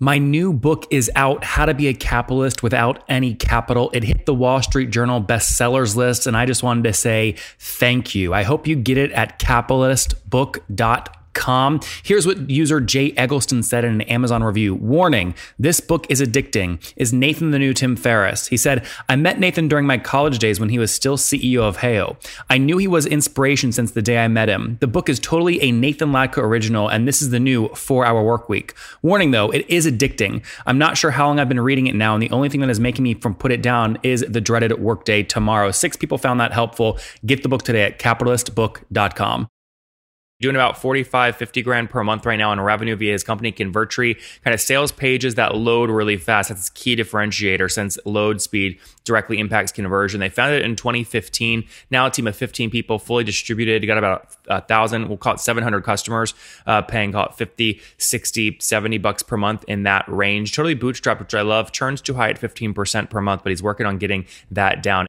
My new book is out, How to Be a Capitalist Without Any Capital. It hit the Wall Street Journal bestsellers list, and I just wanted to say thank you. I hope you get it at capitalistbook.com Com. Here's what user Jay Eggleston said in an Amazon review. Warning, this book is addicting. Is Nathan the new Tim Ferriss? He said, I met Nathan during my college days when he was still CEO of Heyo. I knew he was inspiration since the day I met him. The book is totally a Nathan Latka original, and this is the new four hour work week. Warning though, it is addicting. I'm not sure how long I've been reading it now, and the only thing that is making me from put it down is the dreaded workday tomorrow. Six people found that helpful. Get the book today at capitalistbook.com doing about 45 50 grand per month right now in revenue via his company convertri kind of sales pages that load really fast. That's a key differentiator since load speed directly impacts conversion. They founded it in 2015 now a team of 15 people fully distributed got about a thousand we'll call it 700 customers uh, paying call it 50 60 70 bucks per month in that range. Totally bootstrapped which i love. Churns too high at 15% per month but he's working on getting that down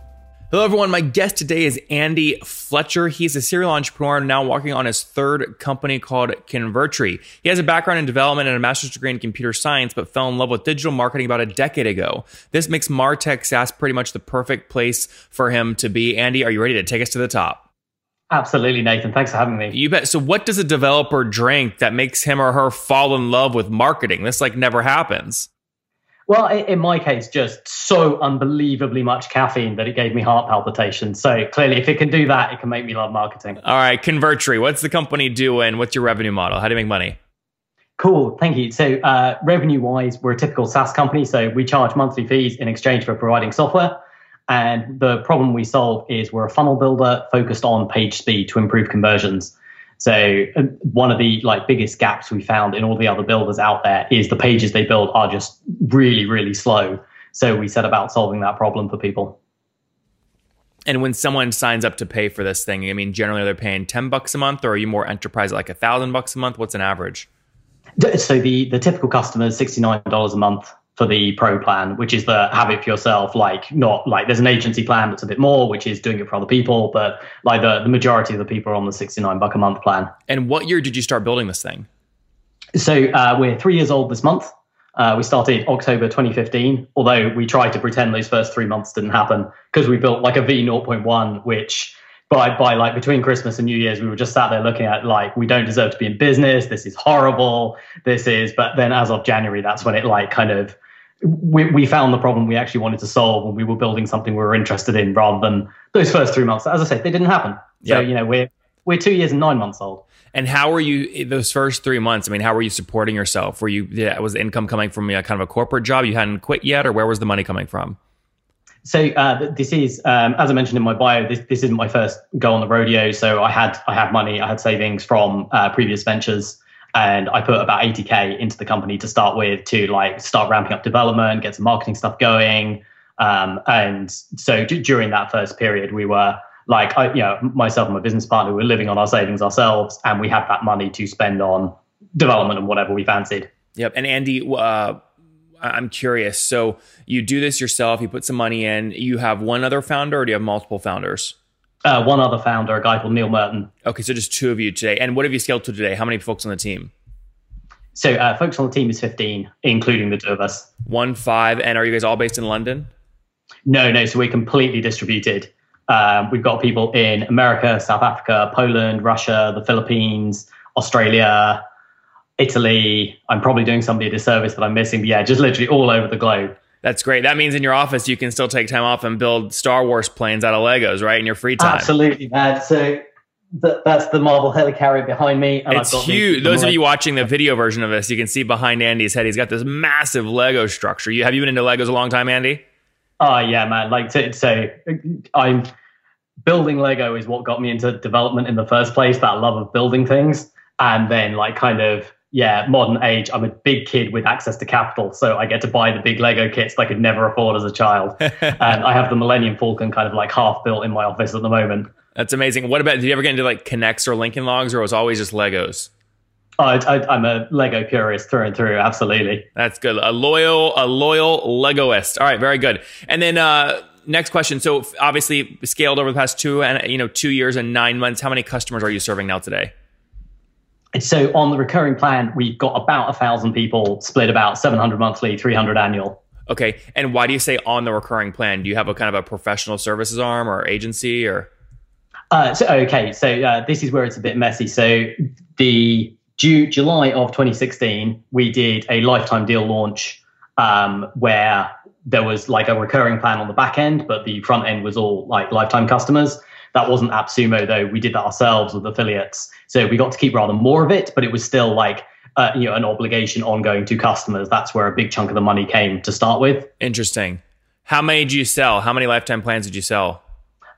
Hello, everyone. My guest today is Andy Fletcher. He's a serial entrepreneur now working on his third company called Convertri. He has a background in development and a master's degree in computer science, but fell in love with digital marketing about a decade ago. This makes Martech SaaS pretty much the perfect place for him to be. Andy, are you ready to take us to the top? Absolutely, Nathan. Thanks for having me. You bet. So, what does a developer drink that makes him or her fall in love with marketing? This like never happens. Well, in my case, just so unbelievably much caffeine that it gave me heart palpitations. So clearly, if it can do that, it can make me love marketing. All right, Convertri, what's the company doing? What's your revenue model? How do you make money? Cool, thank you. So, uh, revenue wise, we're a typical SaaS company. So, we charge monthly fees in exchange for providing software. And the problem we solve is we're a funnel builder focused on page speed to improve conversions. So uh, one of the like biggest gaps we found in all the other builders out there is the pages they build are just really really slow. So we set about solving that problem for people. And when someone signs up to pay for this thing, I mean, generally they're paying ten bucks a month, or are you more enterprise like a thousand bucks a month? What's an average? So the the typical customer is sixty nine dollars a month for the pro plan, which is the have it for yourself. Like not like there's an agency plan that's a bit more, which is doing it for other people, but like the, the majority of the people are on the 69 buck a month plan. And what year did you start building this thing? So uh, we're three years old this month. Uh, we started October 2015, although we tried to pretend those first three months didn't happen because we built like a V0.1, which by by like between Christmas and New Year's, we were just sat there looking at like we don't deserve to be in business. This is horrible. This is. But then as of January, that's when it like kind of we, we found the problem we actually wanted to solve and we were building something we were interested in rather than those first three months. As I said, they didn't happen. So, yep. you know, we're, we're two years and nine months old. And how were you those first three months? I mean, how were you supporting yourself? Were you, yeah, was the income coming from a kind of a corporate job you hadn't quit yet or where was the money coming from? So uh, this is, um, as I mentioned in my bio, this, this isn't my first go on the rodeo. So I had I had money, I had savings from uh, previous ventures and I put about 80k into the company to start with to like start ramping up development, get some marketing stuff going. Um, and so d- during that first period, we were like, I, you know, myself and my business partner we were living on our savings ourselves, and we had that money to spend on development and whatever we fancied. Yep. And Andy, uh, I'm curious. So you do this yourself, you put some money in. You have one other founder, or do you have multiple founders? Uh, one other founder, a guy called Neil Merton. Okay, so just two of you today. And what have you scaled to today? How many folks on the team? So, uh, folks on the team is 15, including the two of us. One, five. And are you guys all based in London? No, no. So, we're completely distributed. Um, we've got people in America, South Africa, Poland, Russia, the Philippines, Australia, Italy. I'm probably doing somebody a disservice that I'm missing, but yeah, just literally all over the globe. That's great. That means in your office you can still take time off and build Star Wars planes out of Legos, right? In your free time. Absolutely, man. So th- that's the Marvel helicarrier behind me. And it's huge. Those of you watching the video version of this, you can see behind Andy's head, he's got this massive Lego structure. You have you been into Legos a long time, Andy? Oh yeah, man. Like so, so I'm building Lego is what got me into development in the first place. That love of building things, and then like kind of yeah, modern age. I'm a big kid with access to capital, so I get to buy the big Lego kits that I could never afford as a child. and I have the Millennium Falcon kind of like half built in my office at the moment. That's amazing. What about? Did you ever get into like K'NEX or Lincoln Logs, or was always just Legos? Oh, I, am a Lego purist through and through. Absolutely. That's good. A loyal, a loyal Legoist. All right, very good. And then uh, next question. So obviously scaled over the past two and you know two years and nine months. How many customers are you serving now today? So on the recurring plan, we've got about a thousand people split about 700 monthly, 300 annual. Okay. And why do you say on the recurring plan? Do you have a kind of a professional services arm or agency or? Uh, so, okay. So uh, this is where it's a bit messy. So the July of 2016, we did a lifetime deal launch um, where there was like a recurring plan on the back end, but the front end was all like lifetime customers. That wasn't AppSumo though. We did that ourselves with affiliates. So we got to keep rather more of it, but it was still like uh, you know an obligation ongoing to customers. That's where a big chunk of the money came to start with. Interesting. How many did you sell? How many lifetime plans did you sell?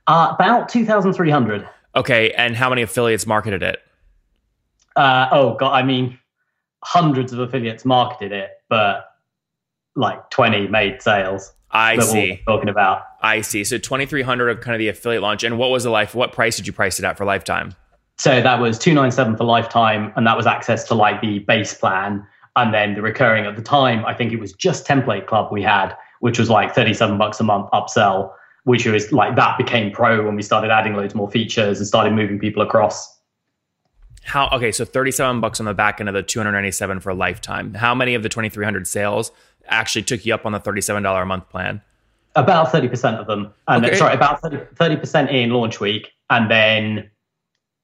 Uh, about two thousand three hundred. Okay, and how many affiliates marketed it? Uh, oh god, I mean, hundreds of affiliates marketed it, but like twenty made sales. I see. talking about. I see. So 2300 of kind of the affiliate launch. And what was the life? What price did you price it at for lifetime? So that was 297 for lifetime. And that was access to like the base plan. And then the recurring at the time, I think it was just Template Club we had, which was like 37 bucks a month upsell, which was like that became pro when we started adding loads more features and started moving people across. How okay, so 37 bucks on the back end of the 297 for a lifetime. How many of the 2300 sales actually took you up on the $37 a month plan? About 30% of them. And okay. sorry, about 30, percent in launch week and then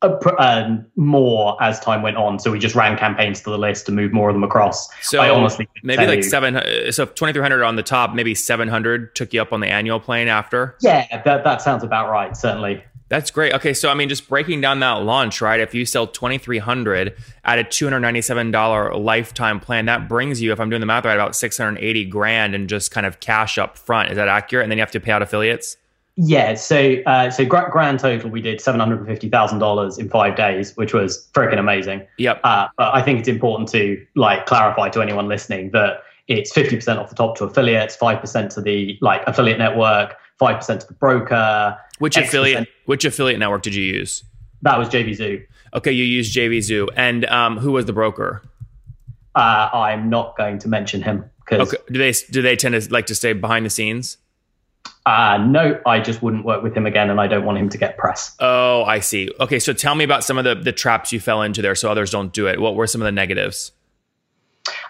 uh, more as time went on. So we just ran campaigns to the list to move more of them across. So I honestly maybe like seven. So twenty three hundred on the top, maybe seven hundred took you up on the annual plane after. Yeah, that that sounds about right. Certainly. That's great. Okay, so I mean, just breaking down that launch, right? If you sell twenty three hundred at a two hundred ninety seven dollar lifetime plan, that brings you, if I'm doing the math right, about six hundred eighty grand and just kind of cash up front. Is that accurate? And then you have to pay out affiliates. Yeah. So, uh, so grand total, we did seven hundred fifty thousand dollars in five days, which was freaking amazing. Yep. Uh, but I think it's important to like clarify to anyone listening that it's fifty percent off the top to affiliates, five percent to the like affiliate network, five percent to the broker which X affiliate? Which affiliate network did you use? That was JVZoo. Okay, you used JVZoo, and um, who was the broker? Uh, I'm not going to mention him because. Okay. Do they do they tend to like to stay behind the scenes? Uh, no, I just wouldn't work with him again, and I don't want him to get press. Oh, I see. Okay, so tell me about some of the the traps you fell into there, so others don't do it. What were some of the negatives?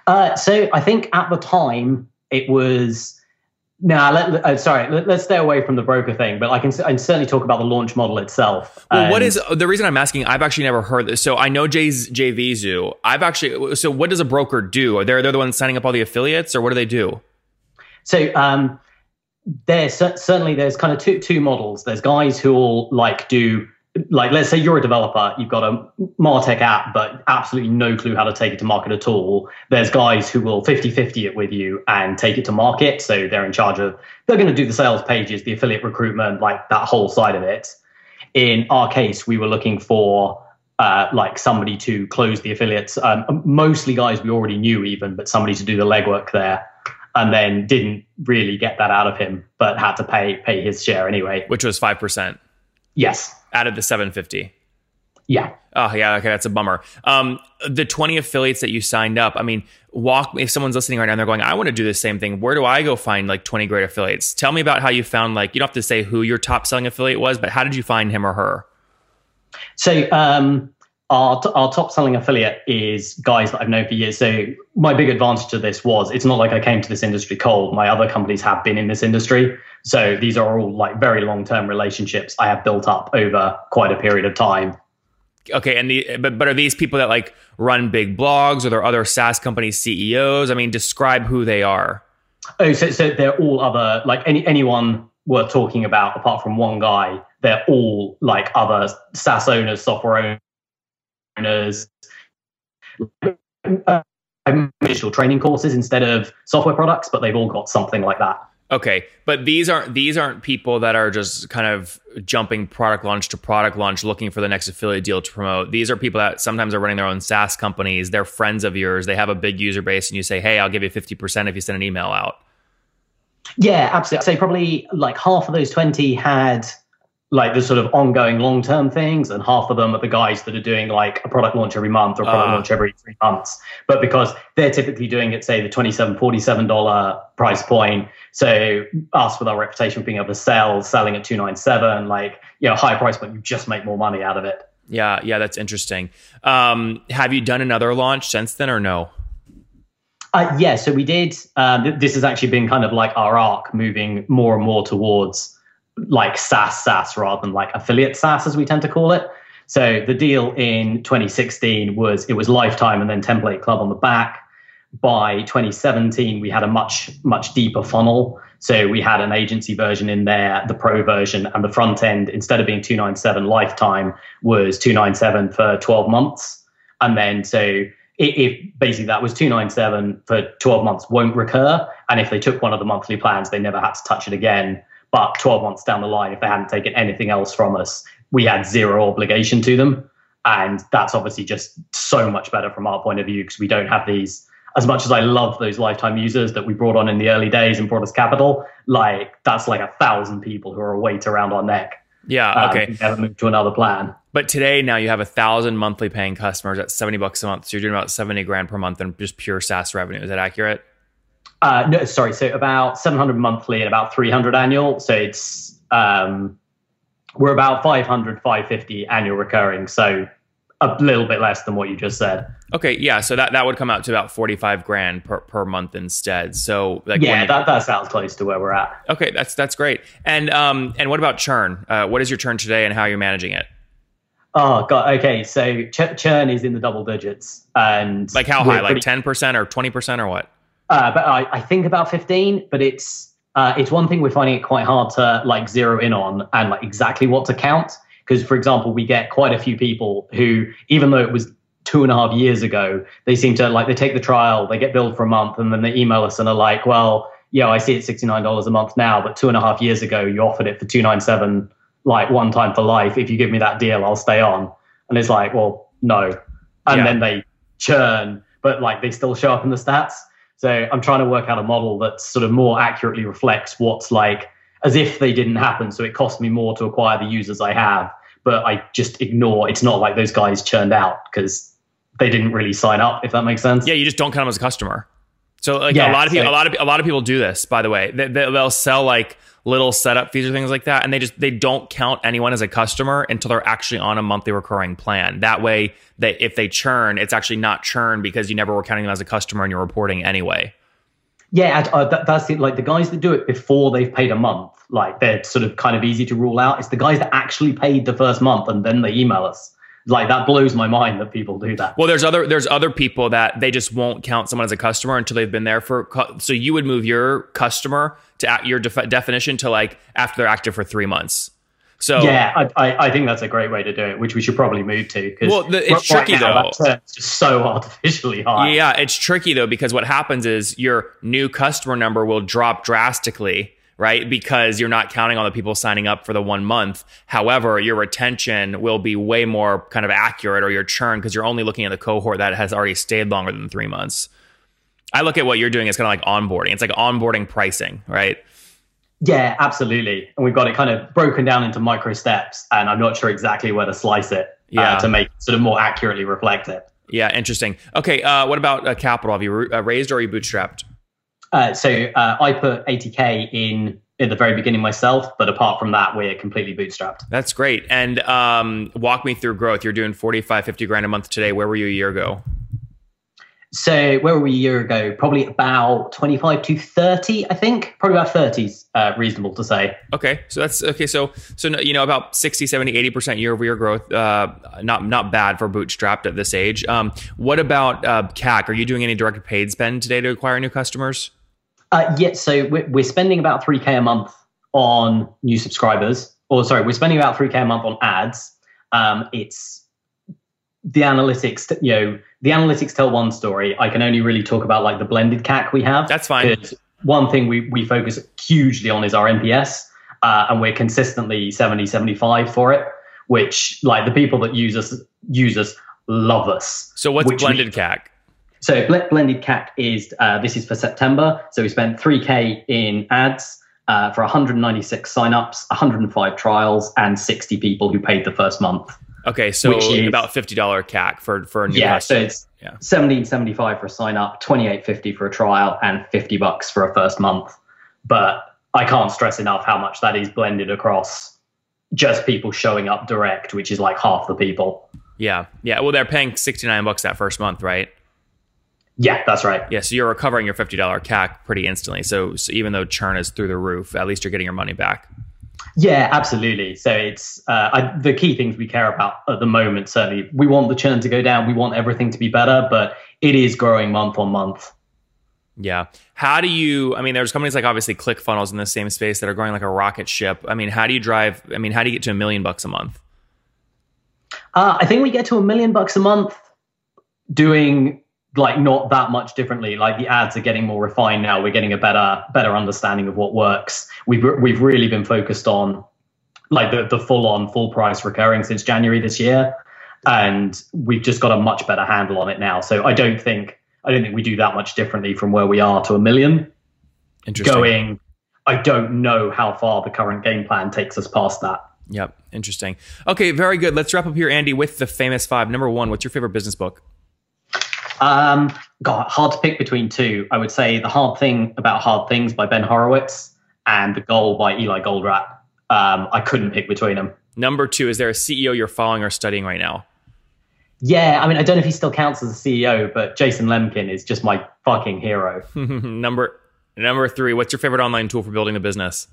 Uh, so I think at the time it was no, let, uh, sorry. Let, us stay away from the broker thing, but I can, I can certainly talk about the launch model itself. Well, what is the reason I'm asking? I've actually never heard this. So I know Jay's JVZoo. I've actually. So what does a broker do? Are they they're the ones signing up all the affiliates, or what do they do? So um, there's certainly there's kind of two two models. There's guys who will like do like let's say you're a developer you've got a martech app but absolutely no clue how to take it to market at all. There's guys who will 50-50 it with you and take it to market. So they're in charge of they're going to do the sales pages the affiliate recruitment like that whole side of it. In our case we were looking for uh, like somebody to close the affiliates. Um, mostly guys we already knew even but somebody to do the legwork there and then didn't really get that out of him but had to pay pay his share anyway. Which was 5% yes out of the 750. Yeah. Oh yeah, okay, that's a bummer. Um, the 20 affiliates that you signed up, I mean, walk if someone's listening right now and they're going, I want to do the same thing. Where do I go find like 20 great affiliates? Tell me about how you found like you don't have to say who your top selling affiliate was, but how did you find him or her? So um our, t- our top selling affiliate is guys that I've known for years. So my big advantage to this was it's not like I came to this industry cold. My other companies have been in this industry. So these are all like very long term relationships I have built up over quite a period of time. Okay, and the but but are these people that like run big blogs or they're other SaaS companies CEOs? I mean, describe who they are. Oh, so so they're all other like any anyone were talking about, apart from one guy, they're all like other SaaS owners, software owners, uh, digital training courses instead of software products, but they've all got something like that. Okay, but these aren't these aren't people that are just kind of jumping product launch to product launch, looking for the next affiliate deal to promote. These are people that sometimes are running their own SaaS companies. They're friends of yours. They have a big user base, and you say, "Hey, I'll give you fifty percent if you send an email out." Yeah, absolutely. Say probably like half of those twenty had like the sort of ongoing long term things, and half of them are the guys that are doing like a product launch every month or a product uh, launch every three months. But because they're typically doing it, say the $27, $47 price point. So us with our reputation of being able to sell, selling at 297, like, you know, high price point, you just make more money out of it. Yeah, yeah, that's interesting. Um, have you done another launch since then or no? Uh, yeah, so we did. Uh, th- this has actually been kind of like our arc moving more and more towards like SaaS SaaS rather than like affiliate SaaS as we tend to call it. So the deal in 2016 was it was lifetime and then template club on the back. By 2017, we had a much much deeper funnel. So we had an agency version in there, the pro version, and the front end instead of being 297 lifetime was 297 for 12 months. And then so if basically that was 297 for 12 months won't recur and if they took one of the monthly plans they never had to touch it again but 12 months down the line, if they hadn't taken anything else from us, we had zero obligation to them. And that's obviously just so much better from our point of view because we don't have these. As much as I love those lifetime users that we brought on in the early days and brought us capital, like that's like a thousand people who are a weight around our neck. Yeah. Um, okay. never moved to another plan. But today, now you have a thousand monthly paying customers at seventy bucks a month. So you're doing about seventy grand per month in just pure SaaS revenue. Is that accurate? Uh, no, sorry. So about 700 monthly and about 300 annual. So it's um, we're about 500, 550 annual recurring. So a little bit less than what you just said. Okay, yeah. So that, that would come out to about 45 grand per, per month instead. So like yeah, you, that, that sounds close to where we're at. Okay, that's that's great. And um and what about churn? Uh, what is your churn today, and how are you managing it? Oh god. Okay, so ch- churn is in the double digits, and like how high? Like 10 percent or 20 percent or what? Uh, but I, I think about 15, but it's uh, it's one thing we're finding it quite hard to like zero in on and like exactly what to count. Because for example, we get quite a few people who, even though it was two and a half years ago, they seem to like they take the trial, they get billed for a month, and then they email us and are like, well, yeah, I see it's sixty nine dollars a month now, but two and a half years ago you offered it for two nine seven, like one time for life. If you give me that deal, I'll stay on. And it's like, well, no, and yeah. then they churn, but like they still show up in the stats. So I'm trying to work out a model that sort of more accurately reflects what's like as if they didn't happen. So it costs me more to acquire the users I have, but I just ignore. It's not like those guys churned out because they didn't really sign up. If that makes sense. Yeah, you just don't count them as a customer. So like yeah, a lot of people, so, a lot of a lot of people do this. By the way, they, they'll sell like little setup fees or things like that and they just they don't count anyone as a customer until they're actually on a monthly recurring plan. That way that if they churn it's actually not churn because you never were counting them as a customer and you're reporting anyway. Yeah uh, that, that's it. Like the guys that do it before they've paid a month like they're sort of kind of easy to rule out. It's the guys that actually paid the first month and then they email us like that blows my mind that people do that. Well, there's other there's other people that they just won't count someone as a customer until they've been there for. So you would move your customer to your def- definition to like after they're active for three months. So yeah, I, I, think that's a great way to do it, which we should probably move to. Well, the, it's right tricky now, though. It's just so artificially high. Yeah, it's tricky though because what happens is your new customer number will drop drastically right? Because you're not counting on the people signing up for the one month. However, your retention will be way more kind of accurate or your churn because you're only looking at the cohort that has already stayed longer than three months. I look at what you're doing as kind of like onboarding. It's like onboarding pricing, right? Yeah, absolutely. And we've got it kind of broken down into micro steps, and I'm not sure exactly where to slice it uh, yeah. Uh, to make sort of more accurately reflect it. Yeah, interesting. Okay, uh, what about uh, capital? Have you uh, raised or are you bootstrapped? Uh, so uh, I put 80k in at the very beginning myself, but apart from that, we're completely bootstrapped. That's great. And um, walk me through growth. You're doing 45, 50 grand a month today. Where were you a year ago? So where were we a year ago? Probably about 25 to 30, I think. Probably about 30s uh, reasonable to say. Okay. So that's okay. So, so, you know, about 60, 70, 80% year over year growth. Uh, not, not bad for bootstrapped at this age. Um, what about uh, CAC? Are you doing any direct paid spend today to acquire new customers? Uh, yeah, so we're, we're spending about 3K a month on new subscribers, or sorry, we're spending about 3K a month on ads. Um, it's the analytics, you know, the analytics tell one story. I can only really talk about like the blended CAC we have. That's fine. One thing we, we focus hugely on is our NPS, uh, and we're consistently 70, 75 for it, which like the people that use us, use us love us. So what's blended CAC? So blended CAC is uh, this is for September. So we spent 3K in ads uh, for 196 signups, 105 trials, and 60 people who paid the first month. Okay, so is, about fifty dollar CAC for for a new yeah, customer. so it's yeah. seventeen seventy five for a sign up, twenty eight fifty for a trial, and fifty bucks for a first month. But I can't stress enough how much that is blended across just people showing up direct, which is like half the people. Yeah, yeah. Well, they're paying sixty nine bucks that first month, right? Yeah, that's right. Yeah, so you're recovering your fifty dollar CAC pretty instantly. So, so even though churn is through the roof, at least you're getting your money back. Yeah, absolutely. So it's uh, I, the key things we care about at the moment. Certainly, we want the churn to go down. We want everything to be better, but it is growing month on month. Yeah. How do you? I mean, there's companies like obviously ClickFunnels in the same space that are growing like a rocket ship. I mean, how do you drive? I mean, how do you get to a million bucks a month? Uh, I think we get to a million bucks a month doing like not that much differently. Like the ads are getting more refined now. We're getting a better better understanding of what works. We've we've really been focused on like the the full on full price recurring since January this year, and we've just got a much better handle on it now. So I don't think I don't think we do that much differently from where we are to a million. Interesting. Going, I don't know how far the current game plan takes us past that. Yep, interesting. Okay, very good. Let's wrap up here, Andy, with the famous five. Number one, what's your favorite business book? Um, God, hard to pick between two. I would say The Hard Thing About Hard Things by Ben Horowitz and The Goal by Eli Goldratt. Um, I couldn't pick between them. Number two, is there a CEO you're following or studying right now? Yeah, I mean, I don't know if he still counts as a CEO, but Jason Lemkin is just my fucking hero. number number three, what's your favorite online tool for building a business?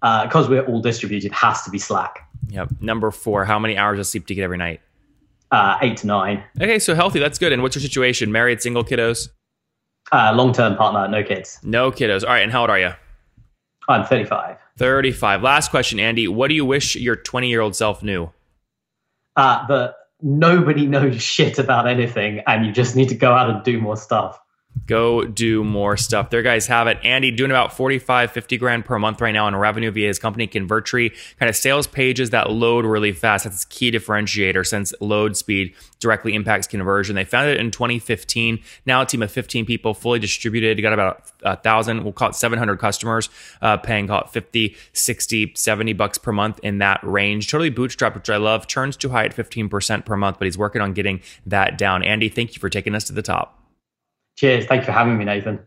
Because uh, we're all distributed, has to be Slack. Yep. Number four, how many hours of sleep do you get every night? Uh, eight to nine. Okay, so healthy. That's good. And what's your situation? Married, single, kiddos? Uh, Long term partner, no kids. No kiddos. All right. And how old are you? I'm 35. 35. Last question, Andy. What do you wish your 20 year old self knew? Uh, that nobody knows shit about anything and you just need to go out and do more stuff go do more stuff. There, guys, have it. Andy doing about 45, 50 grand per month right now in revenue via his company Convertri. Kind of sales pages that load really fast. That's a key differentiator since load speed directly impacts conversion. They founded it in 2015. Now a team of 15 people, fully distributed. Got about a thousand, we'll call it 700 customers, uh, paying call it 50, 60, 70 bucks per month in that range. Totally bootstrapped, which I love. Churns too high at 15% per month, but he's working on getting that down. Andy, thank you for taking us to the top. Cheers. Thank you for having me, Nathan.